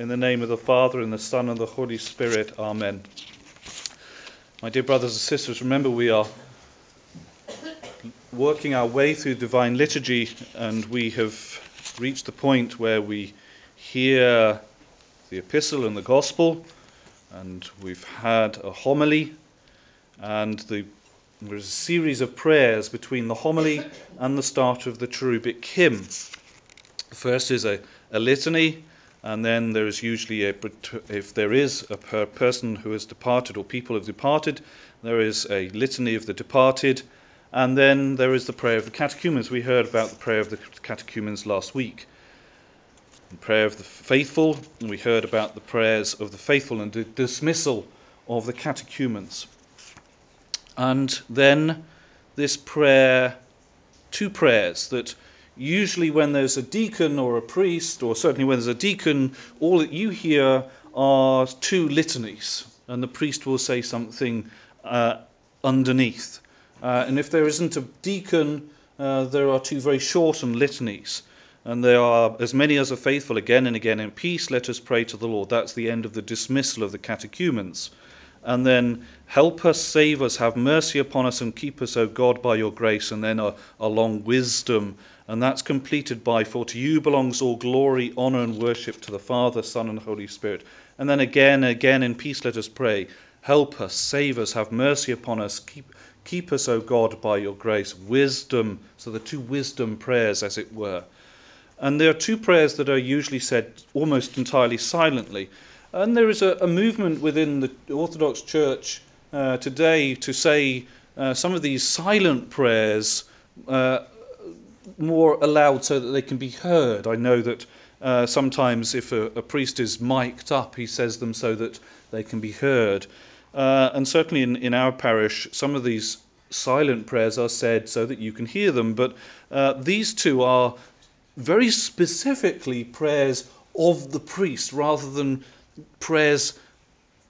In the name of the Father, and the Son, and the Holy Spirit. Amen. My dear brothers and sisters, remember we are working our way through divine liturgy, and we have reached the point where we hear the epistle and the gospel, and we've had a homily, and the, there's a series of prayers between the homily and the start of the cherubic hymn. The first is a, a litany, and then there is usually a, if there is a per person who has departed or people have departed, there is a litany of the departed, and then there is the prayer of the catechumens. We heard about the prayer of the catechumens last week. The prayer of the faithful, we heard about the prayers of the faithful and the dismissal of the catechumens. And then this prayer, two prayers that usually when there's a deacon or a priest, or certainly when there's a deacon, all that you hear are two litanies, and the priest will say something uh, underneath. Uh, and if there isn't a deacon, uh, there are two very shortened litanies. And there are as many as are faithful again and again in peace, let us pray to the Lord. That's the end of the dismissal of the catechumens. And then, help us, save us, have mercy upon us, and keep us, O God, by your grace. And then a, a long wisdom. And that's completed by, For to you belongs all glory, honor, and worship to the Father, Son, and Holy Spirit. And then again again in peace, let us pray. Help us, save us, have mercy upon us, keep Keep us, O God, by your grace. Wisdom. So the two wisdom prayers, as it were. And there are two prayers that are usually said almost entirely silently. And there is a, a movement within the Orthodox Church uh, today to say uh, some of these silent prayers uh, more aloud so that they can be heard. I know that uh, sometimes if a, a, priest is mic'd up, he says them so that they can be heard. Uh, and certainly in, in our parish, some of these silent prayers are said so that you can hear them. But uh, these two are very specifically prayers of the priest rather than prayers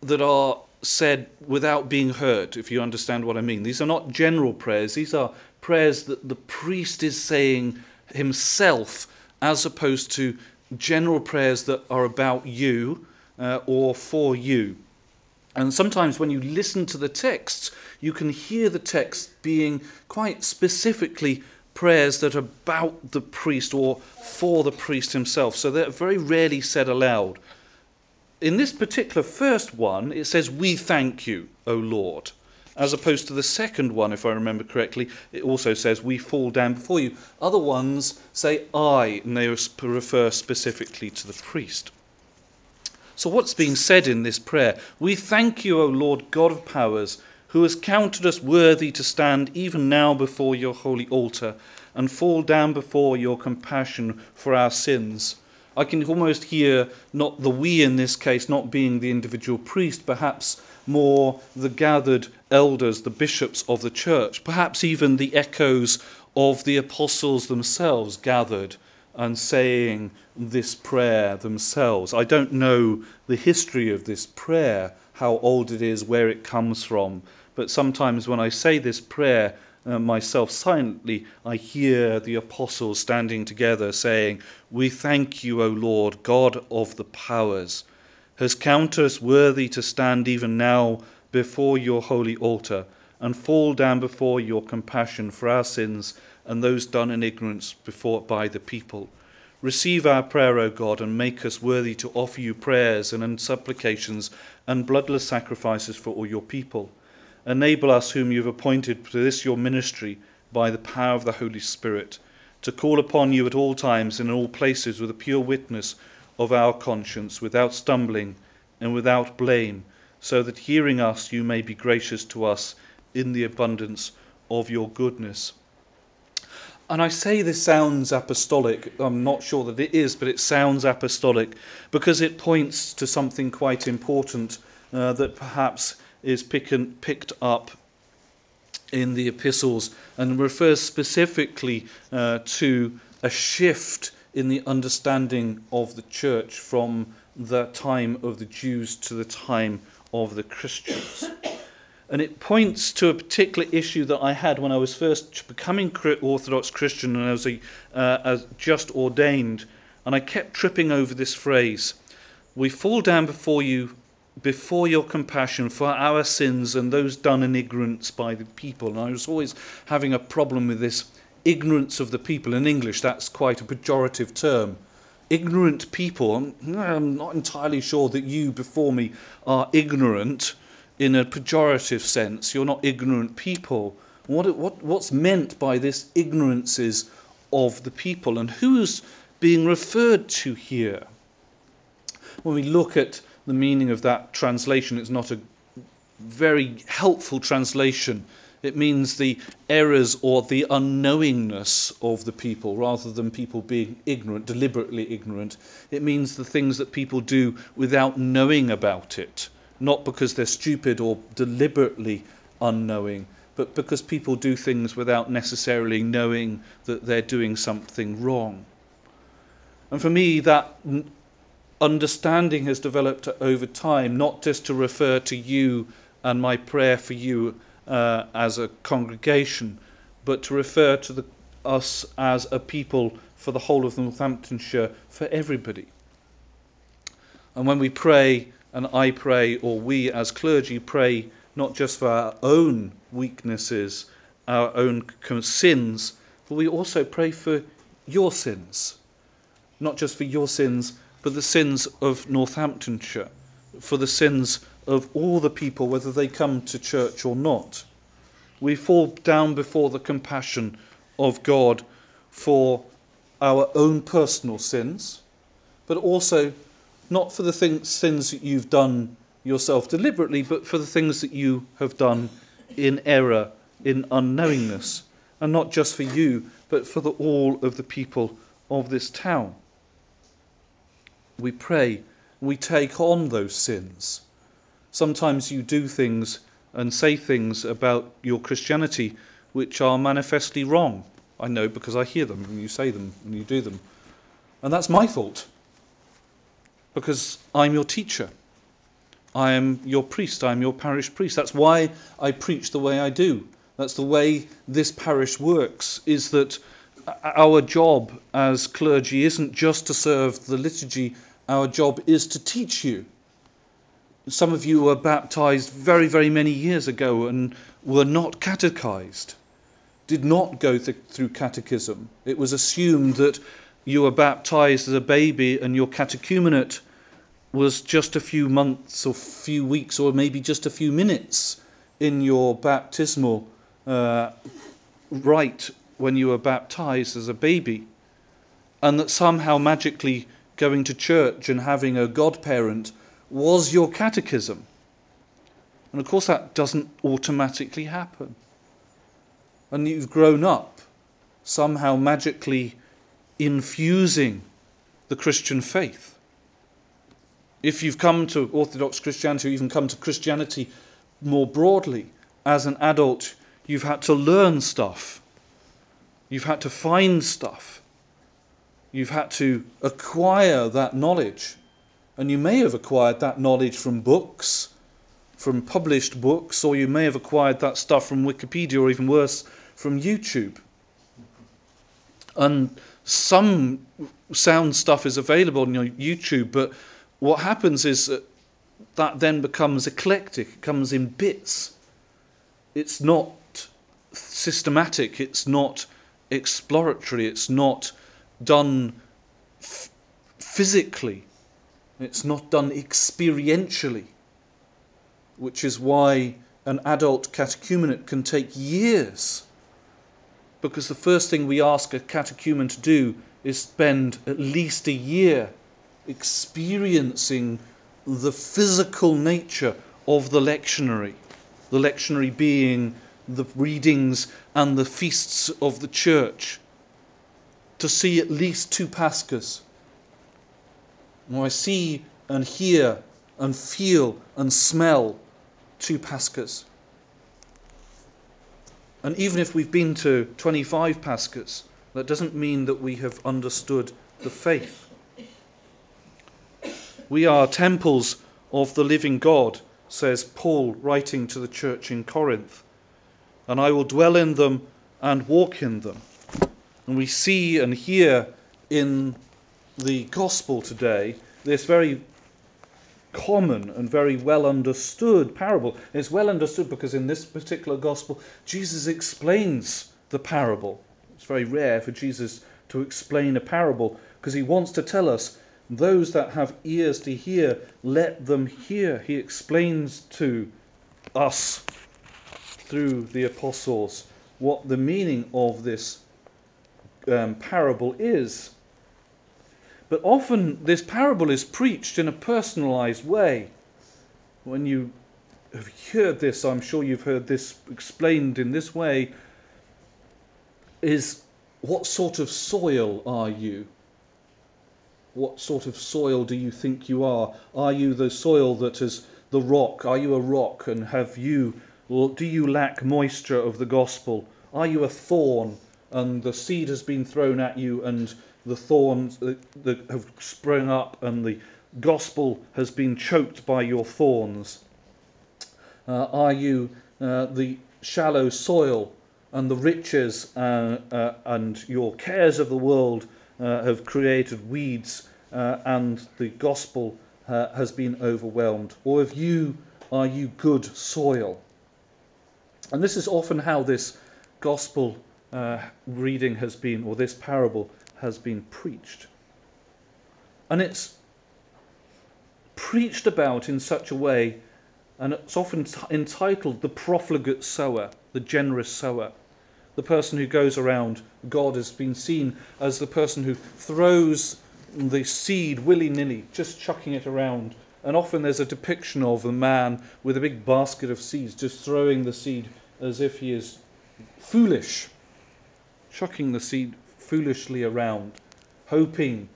that are said without being heard, if you understand what I mean. These are not general prayers, these are prayers that the priest is saying himself as opposed to general prayers that are about you uh, or for you. And sometimes when you listen to the texts, you can hear the text being quite specifically prayers that are about the priest or for the priest himself. So they're very rarely said aloud. In this particular first one, it says, We thank you, O Lord. As opposed to the second one, if I remember correctly, it also says, We fall down before you. Other ones say, I, and they refer specifically to the priest. So, what's being said in this prayer? We thank you, O Lord God of powers, who has counted us worthy to stand even now before your holy altar and fall down before your compassion for our sins. I can almost hear not the we in this case, not being the individual priest, perhaps more the gathered elders, the bishops of the church, perhaps even the echoes of the apostles themselves gathered and saying this prayer themselves. I don't know the history of this prayer, how old it is, where it comes from, but sometimes when I say this prayer uh, myself silently, I hear the apostles standing together saying, We thank you, O Lord, God of the powers, has counted us worthy to stand even now before your holy altar and fall down before your compassion for our sins and those done in ignorance before by the people. Receive our prayer, O God, and make us worthy to offer you prayers and supplications and bloodless sacrifices for all your people. Enable us, whom you have appointed to this your ministry by the power of the Holy Spirit, to call upon you at all times and in all places with a pure witness of our conscience, without stumbling and without blame, so that hearing us you may be gracious to us in the abundance of your goodness. And I say this sounds apostolic. I'm not sure that it is, but it sounds apostolic because it points to something quite important uh, that perhaps is pick picked up in the epistles and refers specifically uh, to a shift in the understanding of the church from the time of the Jews to the time of the Christians. And it points to a particular issue that I had when I was first becoming Orthodox Christian and I was a, uh, just ordained. And I kept tripping over this phrase we fall down before you, before your compassion for our sins and those done in ignorance by the people. And I was always having a problem with this ignorance of the people. In English, that's quite a pejorative term. Ignorant people, I'm, not entirely sure that you before me are ignorant in a pejorative sense. You're not ignorant people. What, what, what's meant by this ignorance is of the people, and who's being referred to here? When we look at the meaning of that translation, it's not a very helpful translation. It means the errors or the unknowingness of the people rather than people being ignorant, deliberately ignorant. It means the things that people do without knowing about it, not because they're stupid or deliberately unknowing, but because people do things without necessarily knowing that they're doing something wrong. And for me, that understanding has developed over time, not just to refer to you and my prayer for you uh, as a congregation, but to refer to the, us as a people for the whole of Northamptonshire, for everybody. And when we pray, and I pray, or we as clergy pray not just for our own weaknesses, our own sins, but we also pray for your sins. Not just for your sins, but the sins of Northamptonshire, for the sins of all the people, whether they come to church or not. We fall down before the compassion of God for our own personal sins, but also not for the things, sins that you've done yourself deliberately, but for the things that you have done in error, in unknowingness, and not just for you, but for the, all of the people of this town. We pray, we take on those sins. Sometimes you do things and say things about your Christianity which are manifestly wrong. I know because I hear them and you say them and you do them. And that's my fault because I'm your teacher. I am your priest. I am your parish priest. That's why I preach the way I do. That's the way this parish works, is that our job as clergy isn't just to serve the liturgy, our job is to teach you. Some of you were baptized very, very many years ago and were not catechized, did not go th- through catechism. It was assumed that you were baptized as a baby and your catechumenate was just a few months or few weeks or maybe just a few minutes in your baptismal uh, rite when you were baptized as a baby, and that somehow magically going to church and having a godparent was your catechism. And of course, that doesn't automatically happen. And you've grown up somehow magically infusing the Christian faith. If you've come to Orthodox Christianity or even come to Christianity more broadly as an adult, you've had to learn stuff. You've had to find stuff. You've had to acquire that knowledge. And you may have acquired that knowledge from books, from published books, or you may have acquired that stuff from Wikipedia, or even worse, from YouTube. And some sound stuff is available on your YouTube, but what happens is that that then becomes eclectic, it comes in bits. It's not systematic, it's not exploratory, it's not done f- physically, it's not done experientially, which is why an adult catechumenate can take years. Because the first thing we ask a catechumen to do is spend at least a year experiencing the physical nature of the lectionary. The lectionary being the readings and the feasts of the church. To see at least two Paschas. When I see and hear and feel and smell two Paschas. And even if we've been to 25 Paschas, that doesn't mean that we have understood the faith. We are temples of the living God, says Paul, writing to the church in Corinth. And I will dwell in them and walk in them. And we see and hear in the gospel today this very common and very well understood parable. It's well understood because in this particular gospel, Jesus explains the parable. It's very rare for Jesus to explain a parable because he wants to tell us those that have ears to hear, let them hear. He explains to us through the apostles what the meaning of this um, parable is. But often this parable is preached in a personalized way. When you have heard this, I'm sure you've heard this explained in this way is what sort of soil are you? What sort of soil do you think you are? Are you the soil that is the rock? Are you a rock and have you or do you lack moisture of the gospel? Are you a thorn and the seed has been thrown at you and the thorns that have sprung up and the gospel has been choked by your thorns? Uh, are you uh, the shallow soil and the riches uh, uh and your cares of the world uh, have created weeds uh, and the gospel has been overwhelmed? Or have you, are you good soil? And this is often how this gospel uh, reading has been, or this parable has been preached. And it's preached about in such a way, and it's often t- entitled the profligate sower, the generous sower. The person who goes around, God has been seen as the person who throws the seed willy nilly, just chucking it around. And often there's a depiction of a man with a big basket of seeds, just throwing the seed as if he is foolish chucking the seed foolishly around, hoping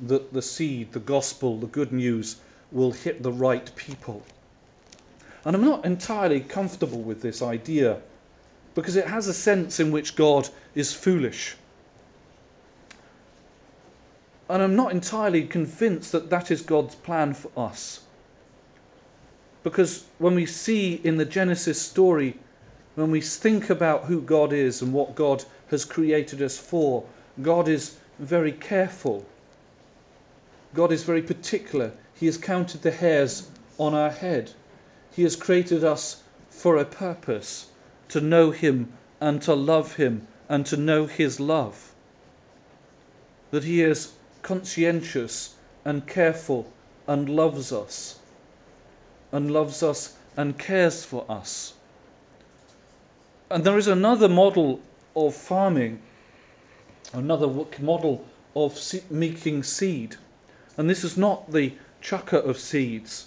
that the seed, the gospel, the good news, will hit the right people. And I'm not entirely comfortable with this idea because it has a sense in which God is foolish. And I'm not entirely convinced that that is God's plan for us. Because when we see in the Genesis story when we think about who God is and what God has created us for, God is very careful. God is very particular. He has counted the hairs on our head. He has created us for a purpose to know Him and to love Him and to know His love. That He is conscientious and careful and loves us and loves us and cares for us. And there is another model of farming, another model of making seed. And this is not the chucker of seeds,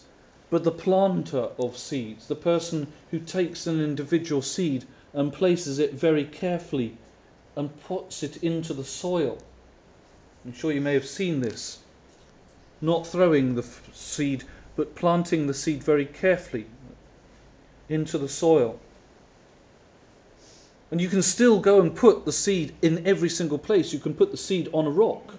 but the planter of seeds, the person who takes an individual seed and places it very carefully and puts it into the soil. I'm sure you may have seen this. Not throwing the seed, but planting the seed very carefully into the soil. And you can still go and put the seed in every single place. You can put the seed on a rock,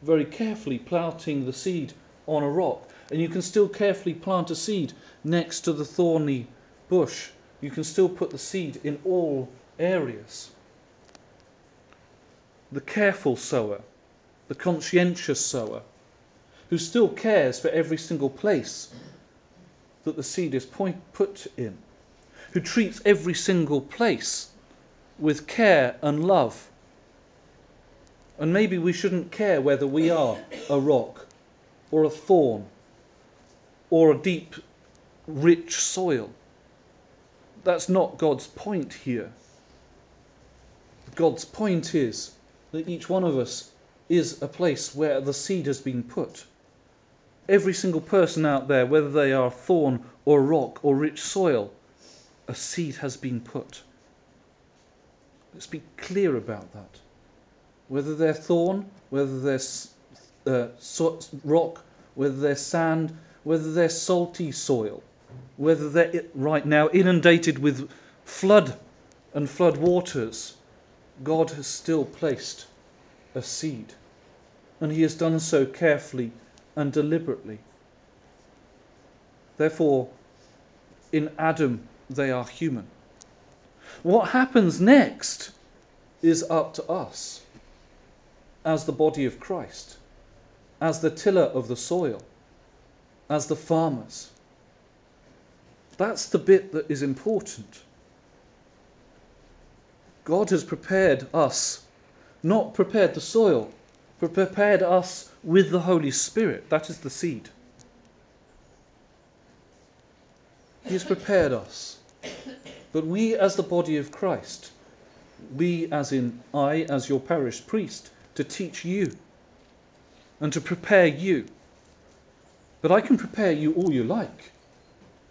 very carefully planting the seed on a rock. And you can still carefully plant a seed next to the thorny bush. You can still put the seed in all areas. The careful sower, the conscientious sower, who still cares for every single place that the seed is point, put in, who treats every single place with care and love. And maybe we shouldn't care whether we are a rock or a thorn or a deep, rich soil. That's not God's point here. God's point is that each one of us is a place where the seed has been put. Every single person out there, whether they are thorn or rock or rich soil, a seed has been put. Let's be clear about that. Whether they're thorn, whether they're uh, rock, whether they're sand, whether they're salty soil, whether they're right now inundated with flood and flood waters, God has still placed a seed. And He has done so carefully and deliberately. Therefore, in Adam, they are human. What happens next is up to us as the body of Christ, as the tiller of the soil. as the farmers. That's the bit that is important. God has prepared us, not prepared the soil, but prepared us with the Holy Spirit. That is the seed. He has prepared us. But we, as the body of Christ, we, as in I, as your parish priest, to teach you and to prepare you. But I can prepare you all you like.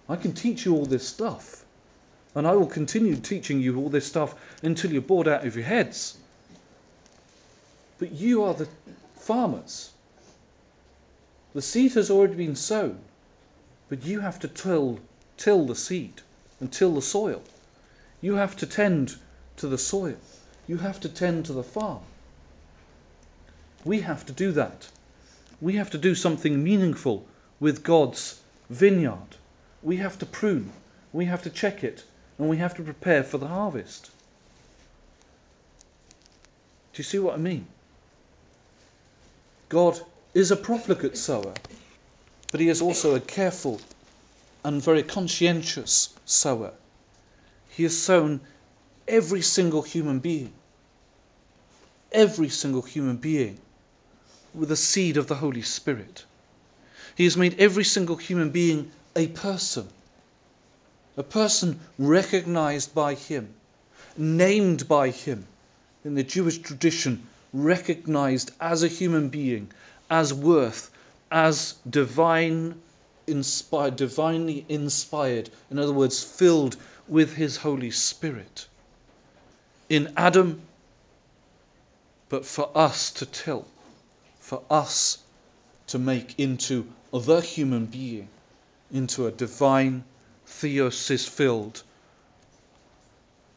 I can teach you all this stuff. And I will continue teaching you all this stuff until you're bored out of your heads. But you are the farmers. The seed has already been sown, but you have to till, till the seed and till the soil. You have to tend to the soil. You have to tend to the farm. We have to do that. We have to do something meaningful with God's vineyard. We have to prune. We have to check it. And we have to prepare for the harvest. Do you see what I mean? God is a profligate sower, but he is also a careful and very conscientious sower. He has sown every single human being, every single human being, with the seed of the Holy Spirit. He has made every single human being a person, a person recognized by Him, named by Him. In the Jewish tradition, recognized as a human being, as worth, as divine inspired, divinely inspired, in other words, filled with his Holy Spirit. In Adam, but for us to till, for us to make into the human being, into a divine, theosis filled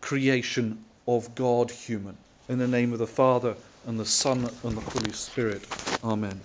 creation of God human. In the name of the Father, and the Son, and the Holy Spirit. Amen.